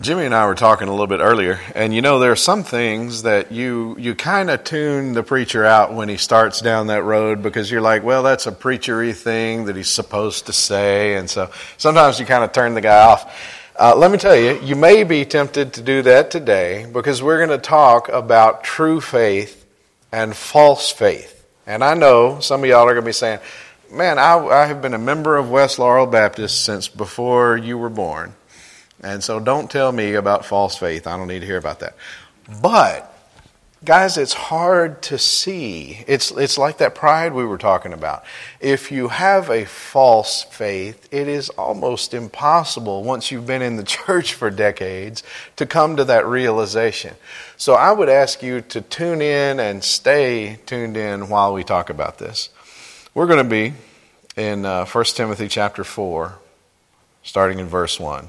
Jimmy and I were talking a little bit earlier, and you know there are some things that you you kind of tune the preacher out when he starts down that road because you're like, well, that's a preachery thing that he's supposed to say, and so sometimes you kind of turn the guy off. Uh, let me tell you, you may be tempted to do that today because we're going to talk about true faith and false faith. And I know some of y'all are going to be saying, man, I, I have been a member of West Laurel Baptist since before you were born. And so don't tell me about false faith. I don't need to hear about that. But, guys, it's hard to see. It's, it's like that pride we were talking about. If you have a false faith, it is almost impossible, once you've been in the church for decades, to come to that realization. So I would ask you to tune in and stay tuned in while we talk about this. We're going to be in uh, 1 Timothy chapter 4, starting in verse 1.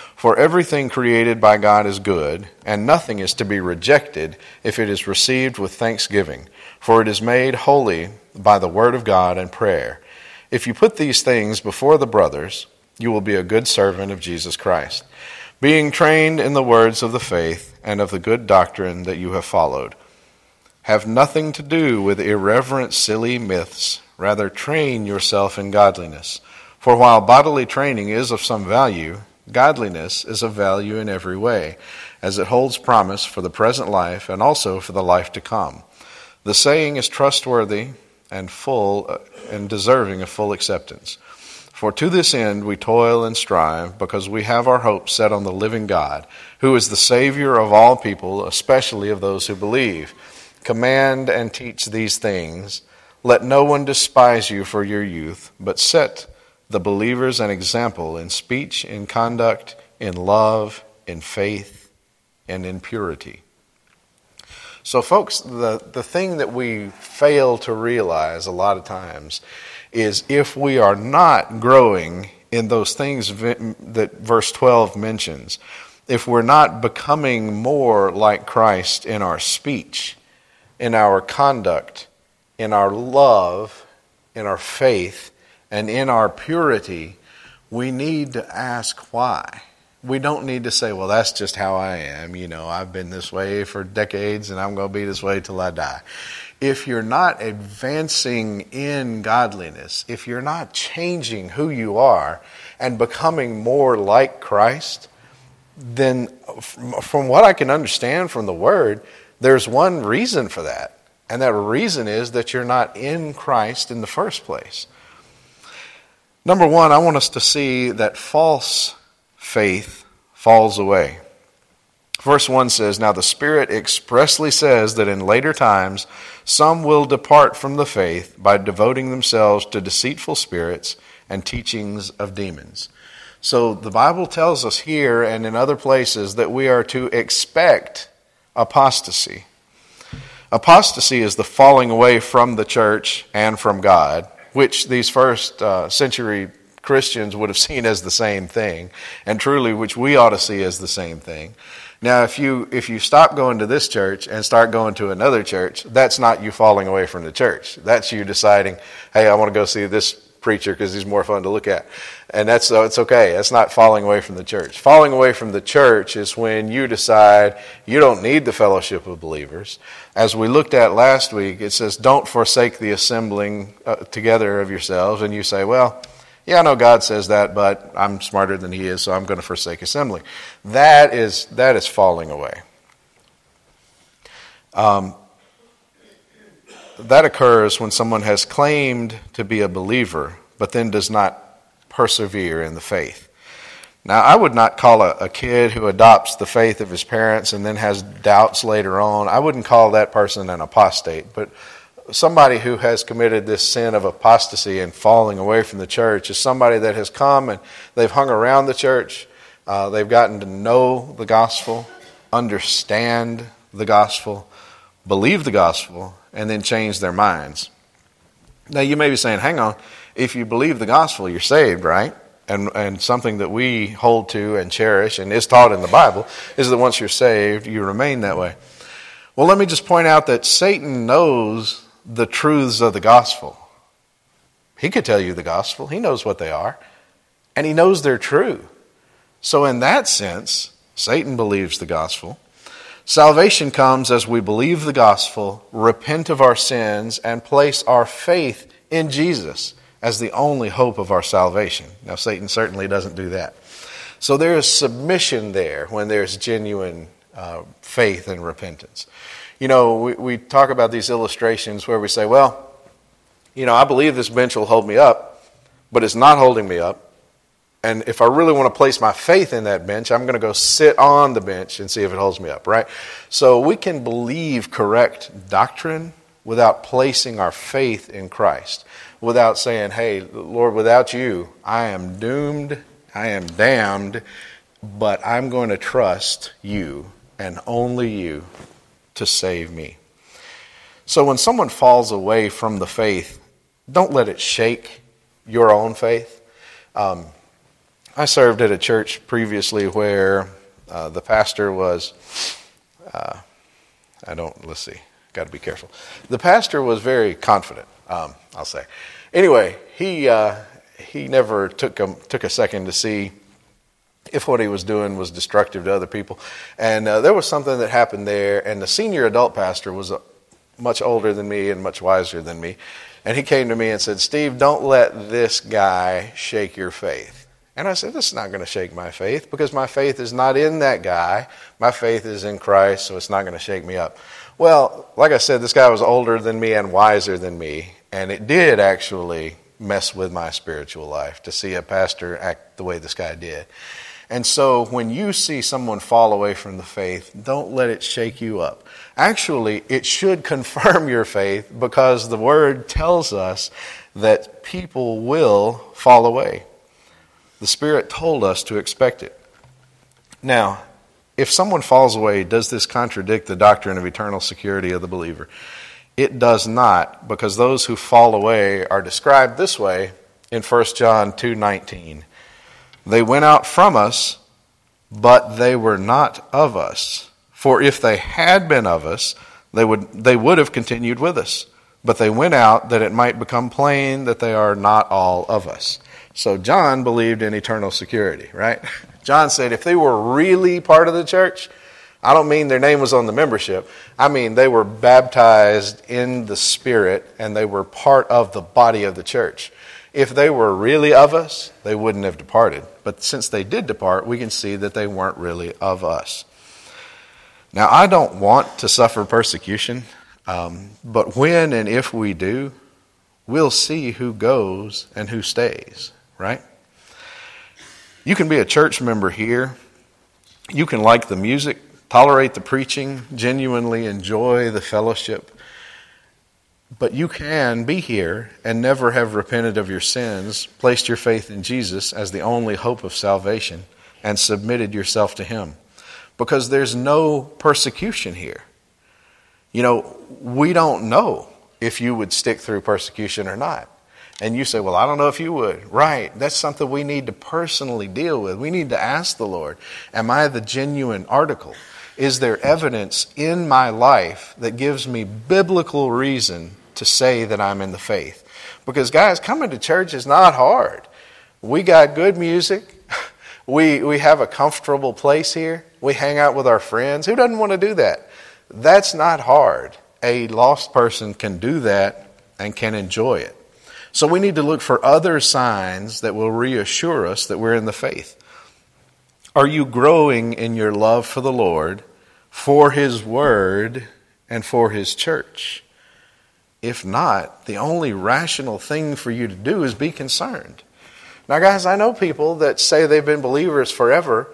For everything created by God is good, and nothing is to be rejected if it is received with thanksgiving, for it is made holy by the word of God and prayer. If you put these things before the brothers, you will be a good servant of Jesus Christ, being trained in the words of the faith and of the good doctrine that you have followed. Have nothing to do with irreverent, silly myths. Rather, train yourself in godliness. For while bodily training is of some value, Godliness is of value in every way, as it holds promise for the present life and also for the life to come. The saying is trustworthy and full uh, and deserving of full acceptance. For to this end we toil and strive, because we have our hope set on the living God, who is the Savior of all people, especially of those who believe. Command and teach these things. Let no one despise you for your youth, but set the believers an example in speech, in conduct, in love, in faith, and in purity. So, folks, the, the thing that we fail to realize a lot of times is if we are not growing in those things that verse 12 mentions, if we're not becoming more like Christ in our speech, in our conduct, in our love, in our faith, and in our purity, we need to ask why. We don't need to say, well, that's just how I am. You know, I've been this way for decades and I'm going to be this way till I die. If you're not advancing in godliness, if you're not changing who you are and becoming more like Christ, then from what I can understand from the Word, there's one reason for that. And that reason is that you're not in Christ in the first place. Number one, I want us to see that false faith falls away. Verse 1 says, Now the Spirit expressly says that in later times some will depart from the faith by devoting themselves to deceitful spirits and teachings of demons. So the Bible tells us here and in other places that we are to expect apostasy. Apostasy is the falling away from the church and from God which these first uh, century Christians would have seen as the same thing, and truly, which we ought to see as the same thing. Now, if you if you stop going to this church and start going to another church, that's not you falling away from the church. That's you deciding, hey, I want to go see this preacher because he's more fun to look at. And that's so it's okay. That's not falling away from the church. Falling away from the church is when you decide you don't need the fellowship of believers. As we looked at last week, it says, "Don't forsake the assembling uh, together of yourselves." And you say, "Well, yeah, I know God says that, but I'm smarter than He is, so I'm going to forsake assembling." That is that is falling away. Um, that occurs when someone has claimed to be a believer, but then does not persevere in the faith. Now, I would not call a, a, kid who adopts the faith of his parents and then has doubts later on, I wouldn't call that person an apostate. But somebody who has committed this sin of apostasy and falling away from the church is somebody that has come and they've hung around the church, uh, they've gotten to know the gospel, understand the gospel, believe the gospel, and then change their minds. Now, you may be saying, hang on, if you believe the gospel, you're saved, right? And, and something that we hold to and cherish and is taught in the Bible is that once you're saved, you remain that way. Well, let me just point out that Satan knows the truths of the gospel. He could tell you the gospel, he knows what they are, and he knows they're true. So, in that sense, Satan believes the gospel. Salvation comes as we believe the gospel, repent of our sins, and place our faith in Jesus as the only hope of our salvation. Now, Satan certainly doesn't do that. So, there is submission there when there's genuine uh, faith and repentance. You know, we, we talk about these illustrations where we say, well, you know, I believe this bench will hold me up, but it's not holding me up. And if I really want to place my faith in that bench, I'm going to go sit on the bench and see if it holds me up, right? So we can believe correct doctrine without placing our faith in Christ, without saying, hey, Lord, without you, I am doomed, I am damned, but I'm going to trust you and only you to save me. So when someone falls away from the faith, don't let it shake your own faith. Um, I served at a church previously where uh, the pastor was, uh, I don't, let's see, got to be careful. The pastor was very confident, um, I'll say. Anyway, he, uh, he never took a, took a second to see if what he was doing was destructive to other people. And uh, there was something that happened there, and the senior adult pastor was uh, much older than me and much wiser than me. And he came to me and said, Steve, don't let this guy shake your faith. And I said, This is not going to shake my faith because my faith is not in that guy. My faith is in Christ, so it's not going to shake me up. Well, like I said, this guy was older than me and wiser than me, and it did actually mess with my spiritual life to see a pastor act the way this guy did. And so when you see someone fall away from the faith, don't let it shake you up. Actually, it should confirm your faith because the word tells us that people will fall away. The Spirit told us to expect it. Now, if someone falls away, does this contradict the doctrine of eternal security of the believer? It does not, because those who fall away are described this way in 1 John 2:19. They went out from us, but they were not of us. For if they had been of us, they would, they would have continued with us. But they went out that it might become plain that they are not all of us. So John believed in eternal security, right? John said if they were really part of the church, I don't mean their name was on the membership. I mean they were baptized in the Spirit and they were part of the body of the church. If they were really of us, they wouldn't have departed. But since they did depart, we can see that they weren't really of us. Now, I don't want to suffer persecution, um, but when and if we do, we'll see who goes and who stays right? You can be a church member here. You can like the music, tolerate the preaching, genuinely enjoy the fellowship. But you can be here and never have repented of your sins, placed your faith in Jesus as the only hope of salvation, and submitted yourself to Him. Because there's no persecution here. You know, we don't know if you would stick through persecution or not. And you say, Well, I don't know if you would. Right. That's something we need to personally deal with. We need to ask the Lord, Am I the genuine article? Is there evidence in my life that gives me biblical reason to say that I'm in the faith? Because, guys, coming to church is not hard. We got good music. We, we have a comfortable place here. We hang out with our friends. Who doesn't want to do that? That's not hard. A lost person can do that and can enjoy it. So we need to look for other signs that will reassure us that we're in the faith. Are you growing in your love for the Lord, for His Word, and for His church? If not, the only rational thing for you to do is be concerned. Now, guys, I know people that say they've been believers forever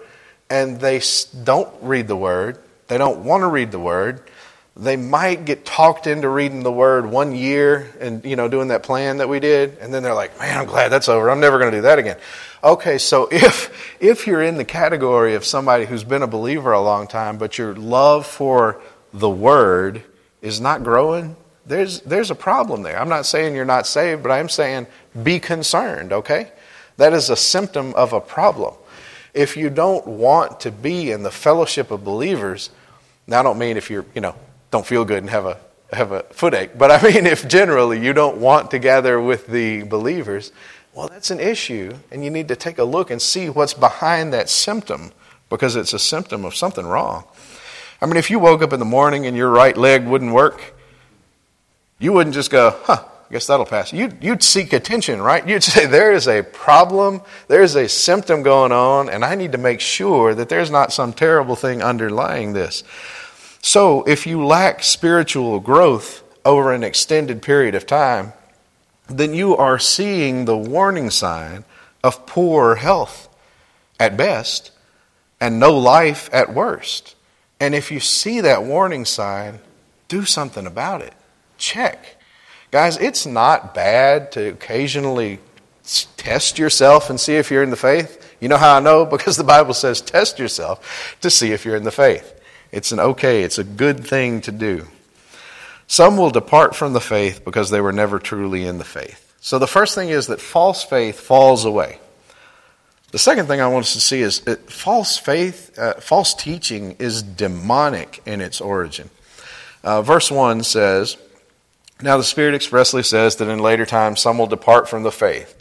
and they don't read the Word, they don't want to read the Word, they might get talked into reading the word one year and you know doing that plan that we did and then they're like man i'm glad that's over i'm never going to do that again okay so if if you're in the category of somebody who's been a believer a long time but your love for the word is not growing, there's, there's a problem there. I'm not saying you're not saved, but I'm saying be concerned, okay? That is a symptom of a problem. If you don't want to be in the fellowship of believers, now I don't mean if you're, you know, don't feel good and have a have a footache, but I mean if generally you don't want to gather with the believers, well that's an issue and you need to take a look and see what's behind that symptom because it's a symptom of something wrong. I mean if you woke up in the morning and your right leg wouldn't work, you wouldn't just go, huh, I guess that'll pass. You'd, you'd seek attention, right? You'd say, there is a problem, there's a symptom going on, and I need to make sure that there's not some terrible thing underlying this. So, if you lack spiritual growth over an extended period of time, then you are seeing the warning sign of poor health at best and no life at worst. And if you see that warning sign, do something about it. Check. Guys, it's not bad to occasionally test yourself and see if you're in the faith. You know how I know? Because the Bible says test yourself to see if you're in the faith. It's an okay, it's a good thing to do. Some will depart from the faith because they were never truly in the faith. So the first thing is that false faith falls away. The second thing I want us to see is that false faith, uh, false teaching is demonic in its origin. Uh, verse 1 says, Now the Spirit expressly says that in later times some will depart from the faith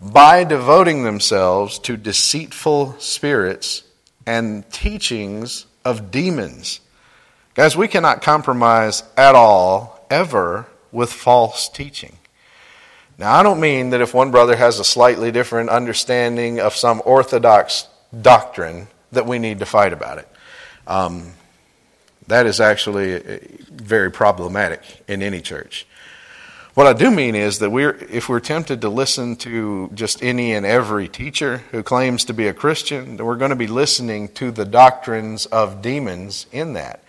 by devoting themselves to deceitful spirits and teachings of demons. Guys, we cannot compromise at all, ever, with false teaching. Now, I don't mean that if one brother has a slightly different understanding of some orthodox doctrine that we need to fight about it. Um, that is actually uh, very problematic in any church. What I do mean is that we're, if we're tempted to listen to just any and every teacher who claims to be a Christian, then we're going to be listening to the doctrines of demons in that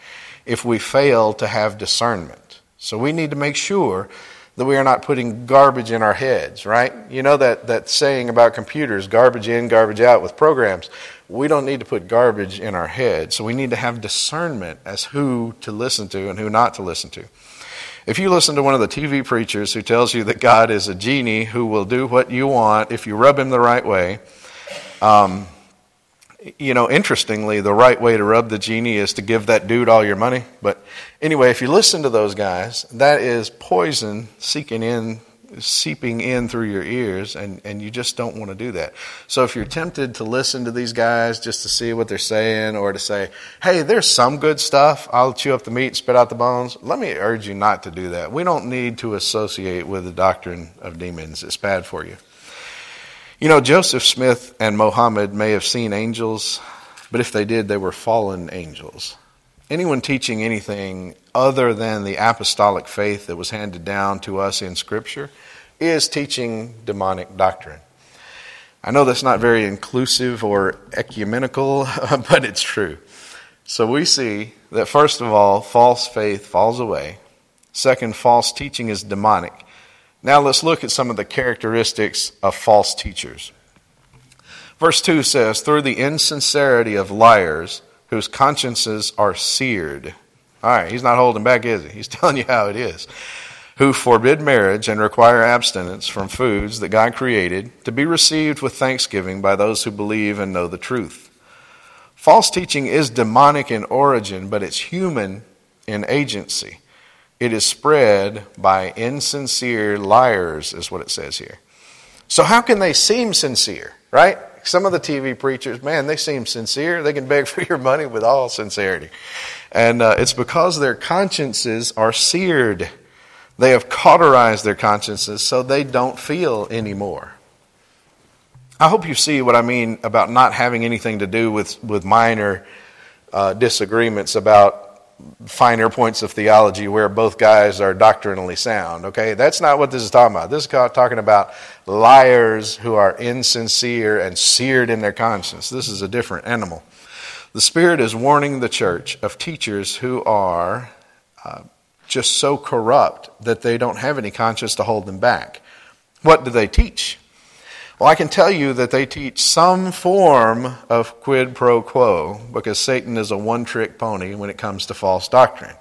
if we fail to have discernment. So we need to make sure that we are not putting garbage in our heads, right? You know that, that saying about computers, garbage in, garbage out with programs. We don't need to put garbage in our heads. So we need to have discernment as who to listen to and who not to listen to. If you listen to one of the TV preachers who tells you that God is a genie who will do what you want if you rub him the right way, um, you know, interestingly, the right way to rub the genie is to give that dude all your money. But anyway, if you listen to those guys, that is poison seeking in seeping in through your ears, and, and you just don't want to do that. So if you're tempted to listen to these guys just to see what they're saying, or to say, hey, there's some good stuff, I'll chew up the meat, spit out the bones, let me urge you not to do that. We don't need to associate with the doctrine of demons, it's bad for you. You know, Joseph Smith and Mohammed may have seen angels, but if they did, they were fallen angels. Anyone teaching anything other than the apostolic faith that was handed down to us in Scripture is teaching demonic doctrine. I know that's not very inclusive or ecumenical, but it's true. So we see that, first of all, false faith falls away. Second, false teaching is demonic. Now let's look at some of the characteristics of false teachers. Verse 2 says, Through the insincerity of liars, whose consciences are seared. All right, he's not holding back, is he? He's telling you how it is. Who forbid marriage and require abstinence from foods that God created to be received with thanksgiving by those who believe and know the truth. False teaching is demonic in origin, but it's human in agency. It is spread by insincere liars, is what it says here. So, how can they seem sincere, right? Some of the TV preachers, man, they seem sincere. They can beg for your money with all sincerity. And uh, it's because their consciences are seared. They have cauterized their consciences so they don't feel anymore. I hope you see what I mean about not having anything to do with, with minor uh, disagreements about finer points of theology where both guys are doctrinally sound. Okay, that's not what this is talking about. This is talking about liars who are insincere and seared in their conscience. This is a different animal. The Spirit is warning the church of teachers who are uh, just so corrupt that they don't have any conscience to hold them back. What do they teach? Well, I can tell you that they teach some form of quid pro quo because Satan is a one trick pony when it comes to false doctrine.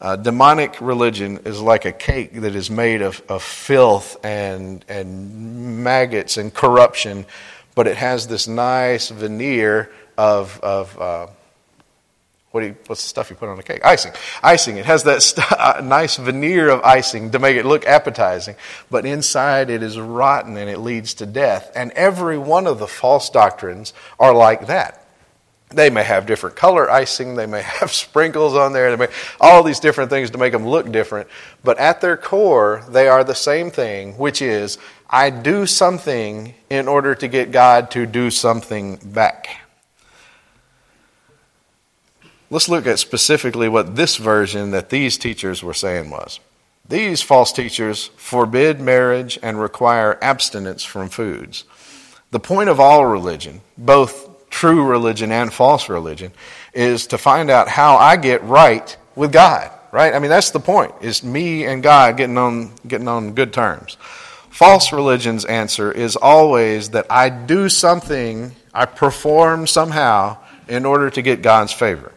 Uh, demonic religion is like a cake that is made of, of filth and, and maggots and corruption, but it has this nice veneer of, of uh, what you, what's the stuff you put on a cake? Icing. Icing. It has that st- uh, nice veneer of icing to make it look appetizing, but inside it is rotten and it leads to death. And every one of the false doctrines are like that. They may have different color icing, they may have sprinkles on there, they may all these different things to make them look different, but at their core they are the same thing, which is I do something in order to get God to do something back. Let's look at specifically what this version that these teachers were saying was. These false teachers forbid marriage and require abstinence from foods. The point of all religion, both true religion and false religion is to find out how I get right with God, right? I mean, that's the point, is me and God getting on, getting on good terms. False religion's answer is always that I do something, I perform somehow in order to get God's favor.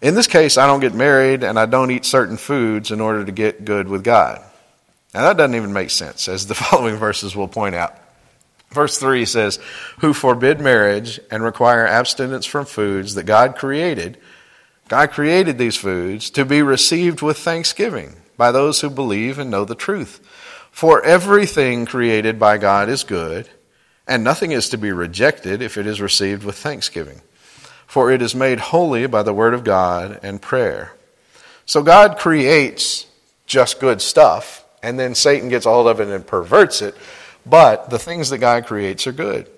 In this case, I don't get married and I don't eat certain foods in order to get good with God. Now, that doesn't even make sense, as the following verses will point out. Verse 3 says, Who forbid marriage and require abstinence from foods that God created. God created these foods to be received with thanksgiving by those who believe and know the truth. For everything created by God is good, and nothing is to be rejected if it is received with thanksgiving. For it is made holy by the word of God and prayer. So God creates just good stuff, and then Satan gets a hold of it and perverts it but the things that God creates are good.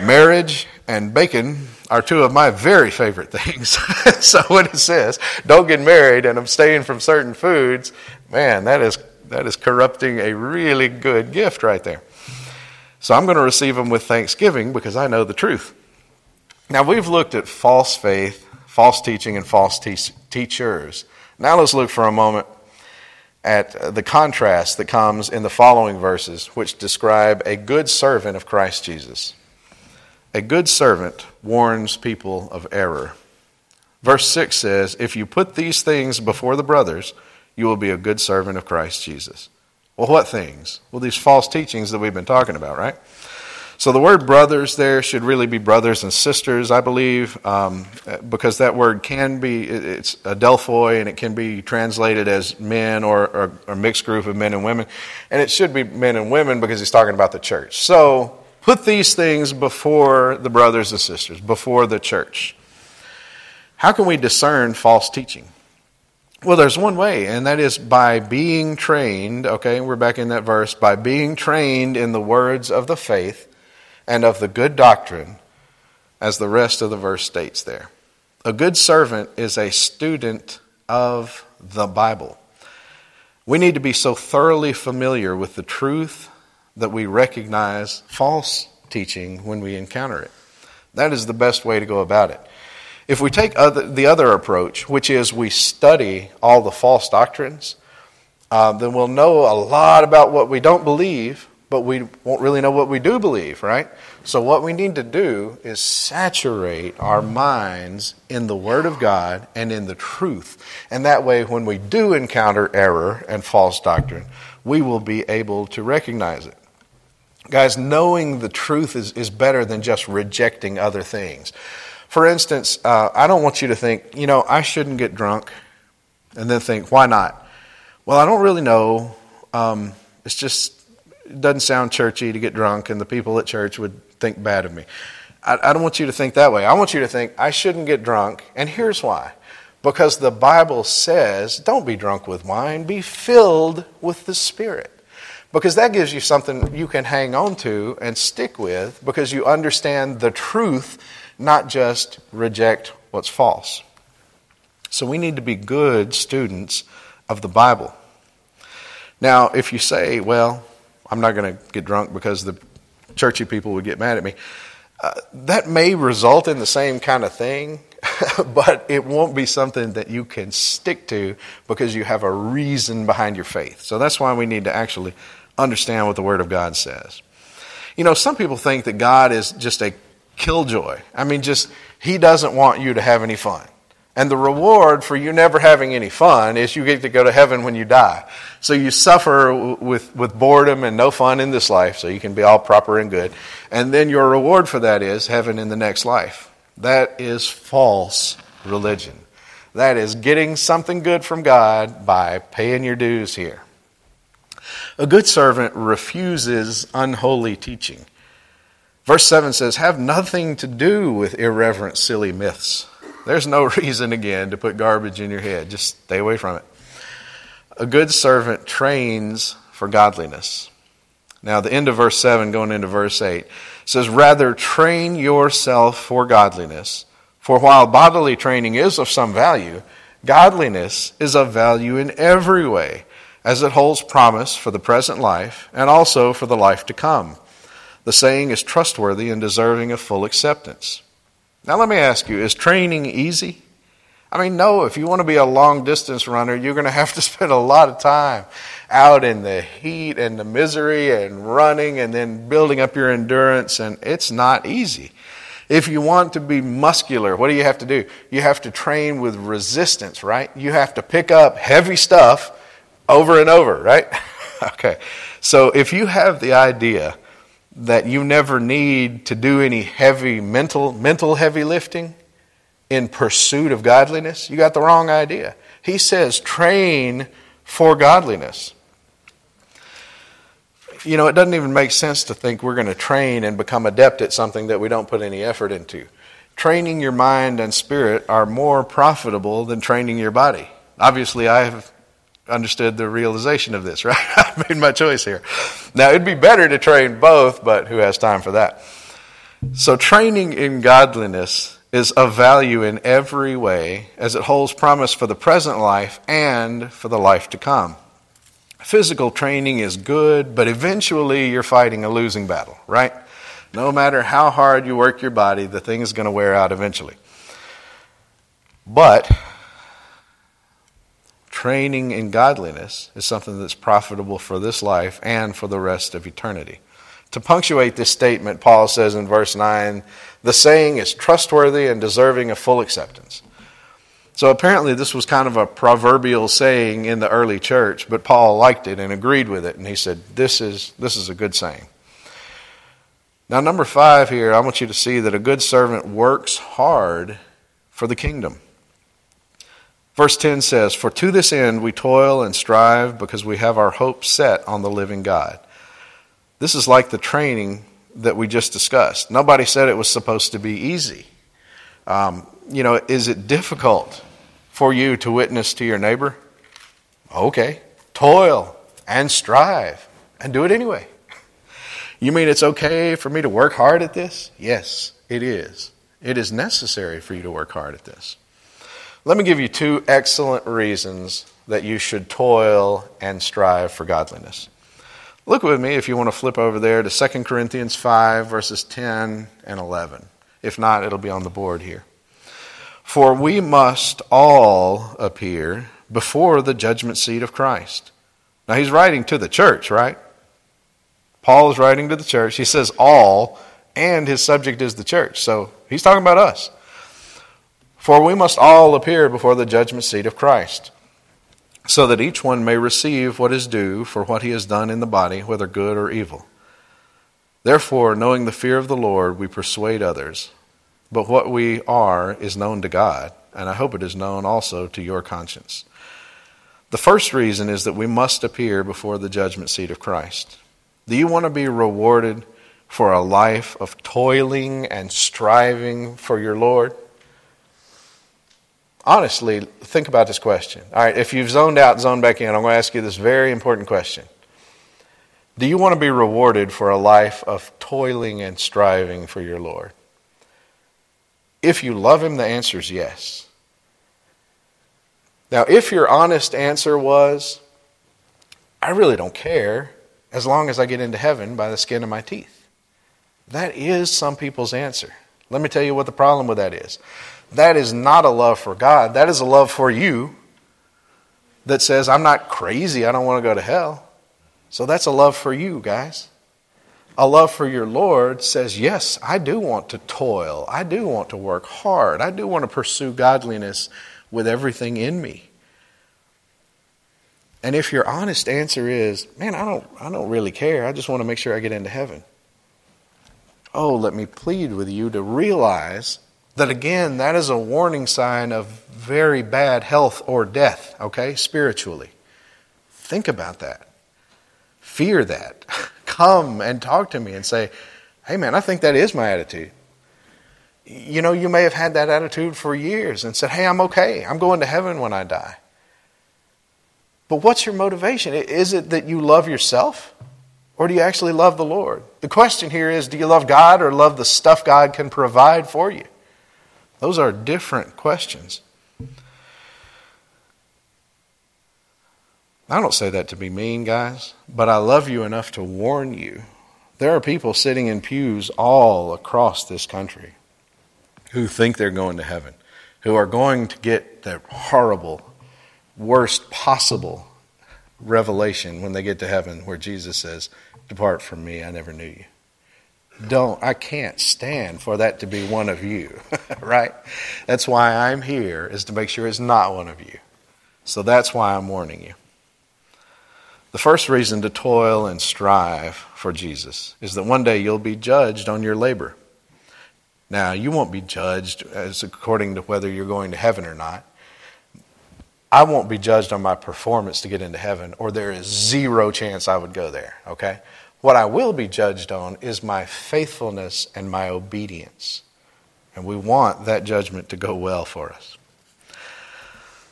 Marriage and bacon are two of my very favorite things. so when it says, don't get married and abstain from certain foods, man, that is, that is corrupting a really good gift right there. So I'm going to receive them with thanksgiving because I know the truth. Now we've looked at false faith, false teaching, and false te- teachers. Now let's look for a moment at the contrast that comes in the following verses, which describe a good servant of Christ Jesus. A good servant warns people of error. Verse 6 says, If you put these things before the brothers, you will be a good servant of Christ Jesus. Well, what things? Well, these false teachings that we've been talking about, right? So the word brothers there should really be brothers and sisters, I believe, um, because that word can be, it's adelphoi and it can be translated as men or, a mixed group of men and women. And it should be men and women because he's talking about the church. So put these things before the brothers and sisters, before the church. How can we discern false teaching? Well, there's one way, and that is by being trained, okay, we're back in that verse, by being trained in the words of the faith and of the good doctrine, as the rest of the verse states there. A good servant is a student of the Bible. We need to be so thoroughly familiar with the truth that we recognize false teaching when we encounter it. That is the best way to go about it. If we take other, the other approach, which is we study all the false doctrines, uh, then we'll know a lot about what we don't believe, but we won't really know what we do believe, right? So, what we need to do is saturate our minds in the Word of God and in the truth. And that way, when we do encounter error and false doctrine, we will be able to recognize it. Guys, knowing the truth is, is better than just rejecting other things. For instance, uh, I don't want you to think, you know, I shouldn't get drunk, and then think, why not? Well, I don't really know. Um, it's just it doesn't sound churchy to get drunk, and the people at church would think bad of me. I, I don't want you to think that way. I want you to think, I shouldn't get drunk, and here's why. Because the Bible says, don't be drunk with wine, be filled with the Spirit. Because that gives you something you can hang on to and stick with because you understand the truth, not just reject what's false. So we need to be good students of the Bible. Now, if you say, well, I'm not going to get drunk because the churchy people would get mad at me. Uh, that may result in the same kind of thing, but it won't be something that you can stick to because you have a reason behind your faith. So that's why we need to actually understand what the Word of God says. You know, some people think that God is just a killjoy. I mean, just, He doesn't want you to have any fun. And the reward for you never having any fun is you get to go to heaven when you die. So you suffer with, with boredom and no fun in this life, so you can be all proper and good. And then your reward for that is heaven in the next life. That is false religion. That is getting something good from God by paying your dues here. A good servant refuses unholy teaching. Verse 7 says, Have nothing to do with irreverent, silly myths. There's no reason, again, to put garbage in your head. Just stay away from it. A good servant trains for godliness. Now, the end of verse 7 going into verse 8 says, Rather train yourself for godliness. For while bodily training is of some value, godliness is of value in every way, as it holds promise for the present life and also for the life to come. The saying is trustworthy and deserving of full acceptance. Now, let me ask you is training easy? I mean, no, if you want to be a long distance runner, you're going to have to spend a lot of time out in the heat and the misery and running and then building up your endurance, and it's not easy. If you want to be muscular, what do you have to do? You have to train with resistance, right? You have to pick up heavy stuff over and over, right? okay. So if you have the idea that you never need to do any heavy mental mental heavy lifting in pursuit of godliness, you got the wrong idea. He says train for godliness you know, it doesn't even make sense to think we're going to train and become adept at something that we don't put any effort into. Training your mind and spirit are more profitable than training your body. Obviously, I have understood the realization of this, right? I've made my choice here. Now, it'd be better to train both, but who has time for that? So, training in godliness is of value in every way as it holds promise for the present life and for the life to come physical training is good, but eventually you're fighting a losing battle, right? No matter how hard you work your body, the thing is going to wear out eventually. But training in godliness is something that's profitable for this life and for the rest of eternity. To punctuate this statement, Paul says in verse 9, the saying is trustworthy and deserving of full acceptance. So apparently, this was kind of a proverbial saying in the early church, but Paul liked it and agreed with it, and he said, This is, this is a good saying. Now, number five here, I want you to see that a good servant works hard for the kingdom. Verse 10 says, For to this end we toil and strive because we have our hope set on the living God. This is like the training that we just discussed. Nobody said it was supposed to be easy. Um, you know, is it difficult for you to witness to your neighbor? Okay. Toil and strive and do it anyway. You mean it's okay for me to work hard at this? Yes, it is. It is necessary for you to work hard at this. Let me give you two excellent reasons that you should toil and strive for godliness. Look with me if you want to flip over there to 2 Corinthians 5, verses 10 and 11. If not, it'll be on the board here. For we must all appear before the judgment seat of Christ. Now, he's writing to the church, right? Paul is writing to the church. He says all, and his subject is the church. So he's talking about us. For we must all appear before the judgment seat of Christ, so that each one may receive what is due for what he has done in the body, whether good or evil. Therefore, knowing the fear of the Lord, we persuade others. But what we are is known to God, and I hope it is known also to your conscience. The first reason is that we must appear before the judgment seat of Christ. Do you want to be rewarded for a life of toiling and striving for your Lord? Honestly, think about this question. All right, if you've zoned out, zone back in, I'm going to ask you this very important question. Do you want to be rewarded for a life of toiling and striving for your Lord? If you love Him, the answer is yes. Now, if your honest answer was, I really don't care as long as I get into heaven by the skin of my teeth, that is some people's answer. Let me tell you what the problem with that is. That is not a love for God, that is a love for you that says, I'm not crazy, I don't want to go to hell. So that's a love for you, guys. A love for your Lord says, Yes, I do want to toil. I do want to work hard. I do want to pursue godliness with everything in me. And if your honest answer is, Man, I don't, I don't really care. I just want to make sure I get into heaven. Oh, let me plead with you to realize that again, that is a warning sign of very bad health or death, okay, spiritually. Think about that. Fear that. Come and talk to me and say, hey man, I think that is my attitude. You know, you may have had that attitude for years and said, hey, I'm okay. I'm going to heaven when I die. But what's your motivation? Is it that you love yourself? Or do you actually love the Lord? The question here is do you love God or love the stuff God can provide for you? Those are different questions. I don't say that to be mean, guys, but I love you enough to warn you. There are people sitting in pews all across this country who think they're going to heaven, who are going to get the horrible, worst possible revelation when they get to heaven where Jesus says, Depart from me, I never knew you don't, I can't stand for that to be one of you, right? That's why I'm here, is to make sure it's not one of you. So that's why I'm warning you. The first reason to toil and strive for Jesus is that one day you'll be judged on your labor. Now, you won't be judged as according to whether you're going to heaven or not. I won't be judged on my performance to get into heaven, or there is zero chance I would go there, okay? What I will be judged on is my faithfulness and my obedience. And we want that judgment to go well for us.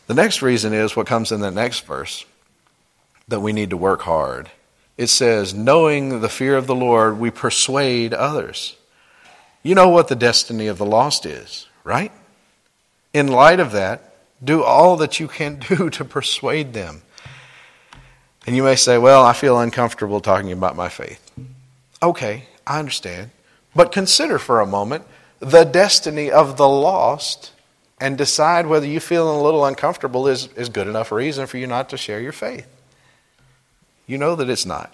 The next reason is what comes in the next verse that we need to work hard. It says, knowing the fear of the Lord, we persuade others. You know what the destiny of the lost is, right? In light of that, do all that you can do to persuade them. And you may say, well, I feel uncomfortable talking about my faith. Okay, I understand. But consider for a moment the destiny of the lost and decide whether you feeling a little uncomfortable is, is good enough reason for you not to share your faith. You know that it's not.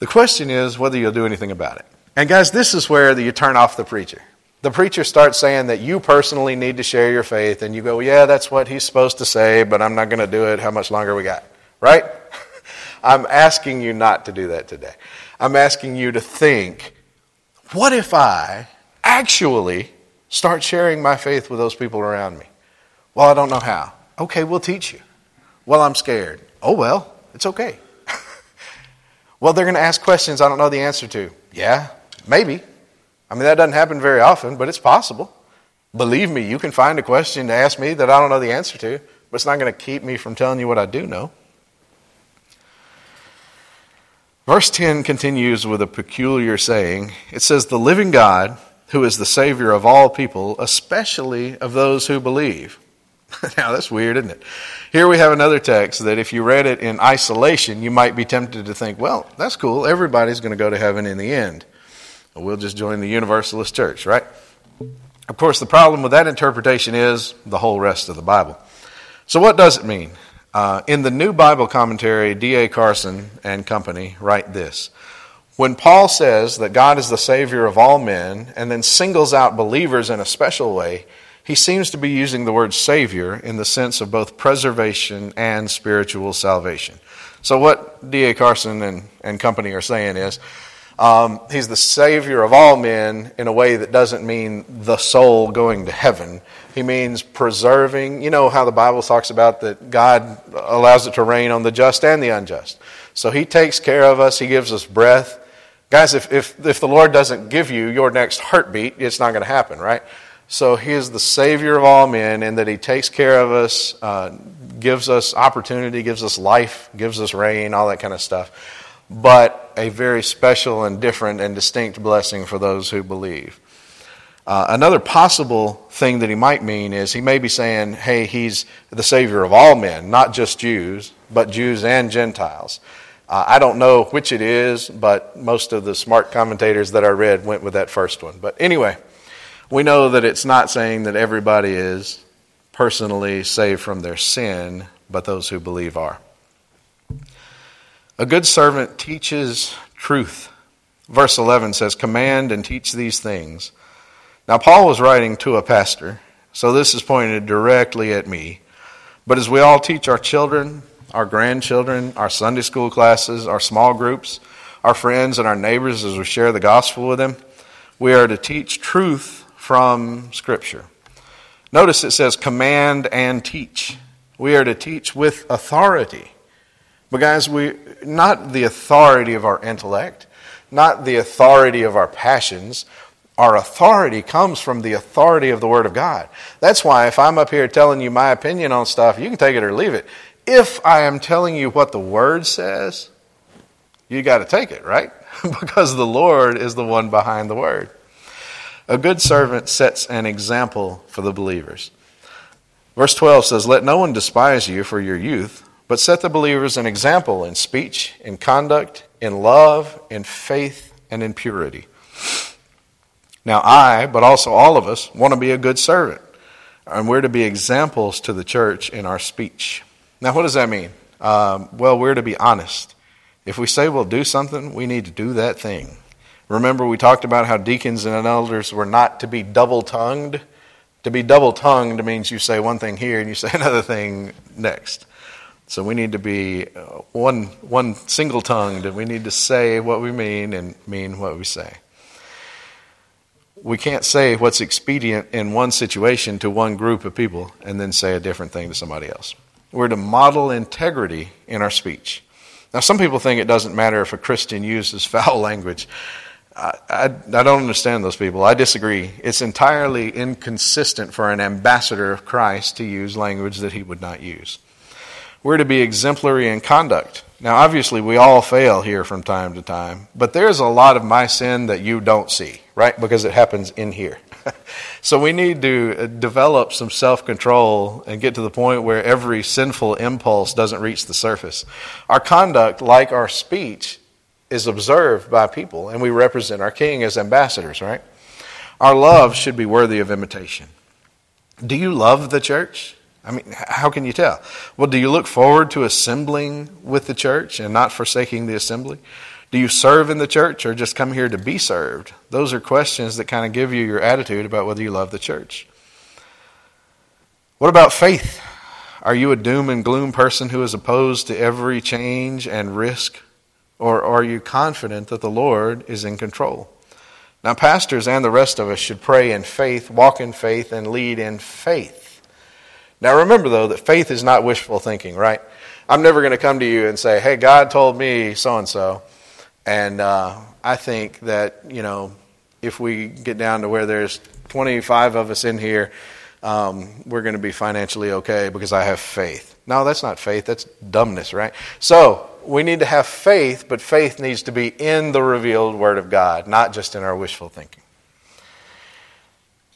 The question is whether you'll do anything about it. And guys, this is where you turn off the preacher. The preacher starts saying that you personally need to share your faith, and you go, Yeah, that's what he's supposed to say, but I'm not going to do it. How much longer we got? Right? I'm asking you not to do that today. I'm asking you to think what if I actually start sharing my faith with those people around me? Well, I don't know how. Okay, we'll teach you. Well, I'm scared. Oh, well, it's okay. well, they're going to ask questions I don't know the answer to. Yeah, maybe. I mean, that doesn't happen very often, but it's possible. Believe me, you can find a question to ask me that I don't know the answer to, but it's not going to keep me from telling you what I do know. Verse 10 continues with a peculiar saying. It says, The living God, who is the Savior of all people, especially of those who believe. now, that's weird, isn't it? Here we have another text that if you read it in isolation, you might be tempted to think, well, that's cool. Everybody's going to go to heaven in the end. We'll just join the Universalist Church, right? Of course, the problem with that interpretation is the whole rest of the Bible. So, what does it mean? Uh, in the New Bible Commentary, D.A. Carson and company write this. When Paul says that God is the Savior of all men and then singles out believers in a special way, he seems to be using the word Savior in the sense of both preservation and spiritual salvation. So, what D.A. Carson and, and company are saying is um, he's the Savior of all men in a way that doesn't mean the soul going to heaven. He means preserving. You know how the Bible talks about that God allows it to rain on the just and the unjust. So He takes care of us, He gives us breath. Guys, if, if, if the Lord doesn't give you your next heartbeat, it's not going to happen, right? So He is the Savior of all men in that He takes care of us, uh, gives us opportunity, gives us life, gives us rain, all that kind of stuff but a very special and different and distinct blessing for those who believe. Uh, another possible thing that he might mean is he may be saying, hey, he's the Savior of all men, not just Jews, but Jews and Gentiles. Uh, I don't know which it is, but most of the smart commentators that I read went with that first one. But anyway, we know that it's not saying that everybody is personally saved from their sin, but those who believe are. A good servant teaches truth. Verse 11 says, Command and teach these things. Now, Paul was writing to a pastor, so this is pointed directly at me. But as we all teach our children, our grandchildren, our Sunday school classes, our small groups, our friends, and our neighbors as we share the gospel with them, we are to teach truth from Scripture. Notice it says command and teach. We are to teach with authority. But guys, we not the authority of our intellect, not the authority of our passions. Our authority comes from the authority of the Word of God. That's why if I'm up here telling you my opinion on stuff, you can take it or leave it. If I am telling you what the Word says, you got to take it, right? because the Lord is the one behind the Word. A good servant sets an example for the believers. Verse 12 says, Let no one despise you for your youth, but set the believers an example in speech, in conduct, in love, in faith, and in purity. Now, I, but also all of us, want to be a good servant. And we're to be examples to the church in our speech. Now, what does that mean? Um, well, we're to be honest. If we say we'll do something, we need to do that thing. Remember, we talked about how deacons and elders were not to be double tongued. To be double tongued means you say one thing here and you say another thing next. So we need to be uh, one, one single tongued, and we need to say what we mean and mean what we say. We can't say what's expedient in one situation to one group of people and then say a different thing to somebody else. We're to model integrity in our speech. Now, some people think it doesn't matter if a Christian uses foul language. I, I, I, don't understand those people. I disagree. It's entirely inconsistent for an ambassador of Christ to use language that he would not use. We're to be exemplary in conduct. Now, obviously, we all fail here from time to time, but there's a lot of my sin that you don't see, right? Because it happens in here. so we need to uh, develop some self control and get to the point where every sinful impulse doesn't reach the surface. Our conduct, like our speech, is observed by people, and we represent our king as ambassadors, right? Our love should be worthy of imitation. Do you love the church? I mean, how can you tell? Well, do you look forward to assembling with the church and not forsaking the assembly? Do you serve in the church or just come here to be served? Those are questions that kind of give you your attitude about whether you love the church. What about faith? Are you a doom and gloom person who is opposed to every change and risk or are you confident that the Lord is in control? Now, pastors and the rest of us should pray in faith, walk in faith, and lead in faith. Now, remember, though, that faith is not wishful thinking, right? I'm never going to come to you and say, hey, God told me so and so. And uh, I think that, you know, if we get down to where there's 25 of us in here, um, we're going to be financially okay because I have faith. No, that's not faith. That's dumbness, right? So, we need to have faith, but faith needs to be in the revealed Word of God, not just in our wishful thinking.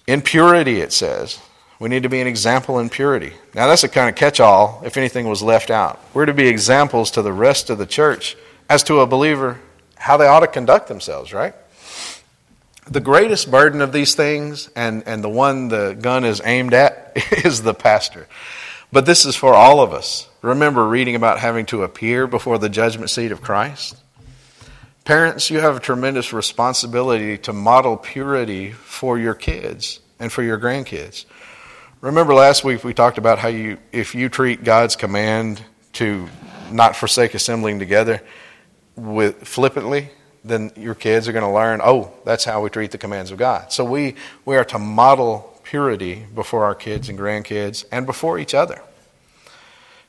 In purity, it says. We need to be an example in purity. Now, that's a kind of catch all if anything was left out. We're to be examples to the rest of the church as to a believer how they ought to conduct themselves, right? The greatest burden of these things, and, and the one the gun is aimed at, is the pastor. But this is for all of us. Remember reading about having to appear before the judgment seat of Christ? Parents, you have a tremendous responsibility to model purity for your kids and for your grandkids. Remember last week we talked about how you if you treat God's command to not forsake assembling together with flippantly, then your kids are going to learn, oh, that's how we treat the commands of God. So we, we are to model purity before our kids and grandkids and before each other.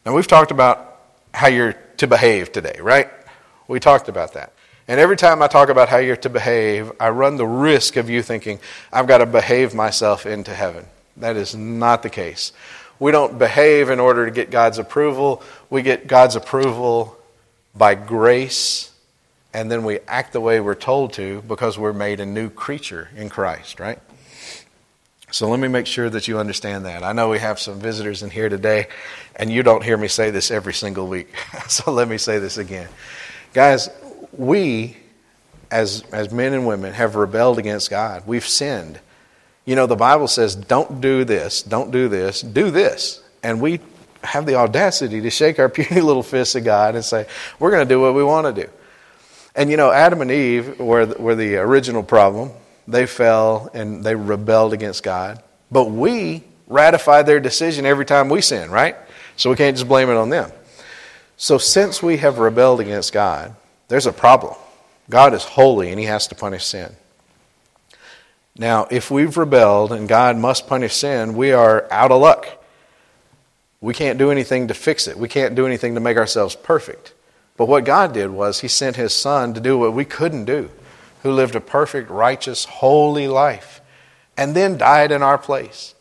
Now, we've talked about how you're to behave today, right? We talked about that. And every time I talk about how you're to behave, I run the risk of you thinking, I've got to behave myself into heaven. That is not the case. We don't behave in order to get God's approval. We get God's approval by grace, and then we act the way we're told to because we're made a new creature in Christ, right? So let me make sure that you understand that. I know we have some visitors in here today, and you don't hear me say this every single week. so let me say this again. Guys, we, as, as men and women, have rebelled against God. We've sinned. You know, the Bible says, don't do this, don't do this, do this. And we have the audacity to shake our puny little fists at God and say, we're going to do what we want to do. And you know, Adam and Eve were, were the original problem. They fell and they rebelled against God. But we ratify their decision every time we sin, right? So we can't just blame it on them. So since we have rebelled against God, there's a problem. God is holy and he has to punish sin. Now, if we've rebelled and God must punish sin, we are out of luck. We can't do anything to fix it. We can't do anything to make ourselves perfect. But what God did was He sent His Son to do what we couldn't do, who lived a perfect, righteous, holy life, and then died in our place.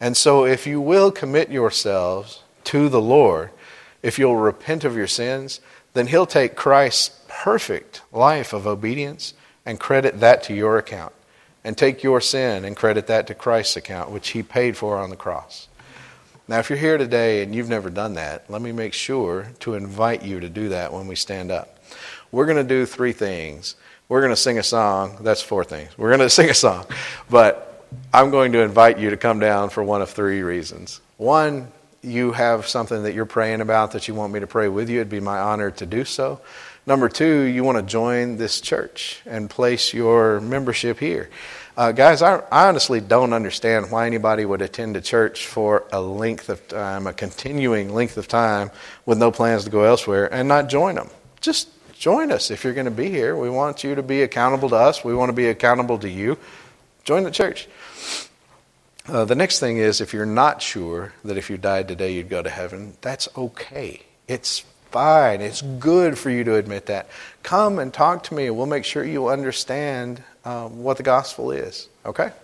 And so, if you will commit yourselves to the Lord, if you'll repent of your sins, then He'll take Christ's perfect life of obedience and credit that to your account, and take your sin and credit that to Christ's account, which He paid for on the cross. Now, if you're here today and you've never done that, let me make sure to invite you to do that when we stand up. We're going to do three things. We're going to sing a song. That's four things. We're going to sing a song. But I'm going to invite you to come down for one of three reasons. One, you have something that you're praying about that you want me to pray with you. It'd be my honor to do so. Number two, you want to join this church and place your membership here. Uh, guys, I, I, honestly don't understand why anybody would attend a church for a length of time, a continuing length of time, with no plans to go elsewhere and not join them. Just join us if you're going to be here. We want you to be accountable to us, we want to be accountable to you. Join the church. Uh, the next thing is if you're not sure that if you died today you'd go to heaven, that's okay. It's fine. It's good for you to admit that. Come and talk to me, and we'll make sure you understand um, what the gospel is. Okay?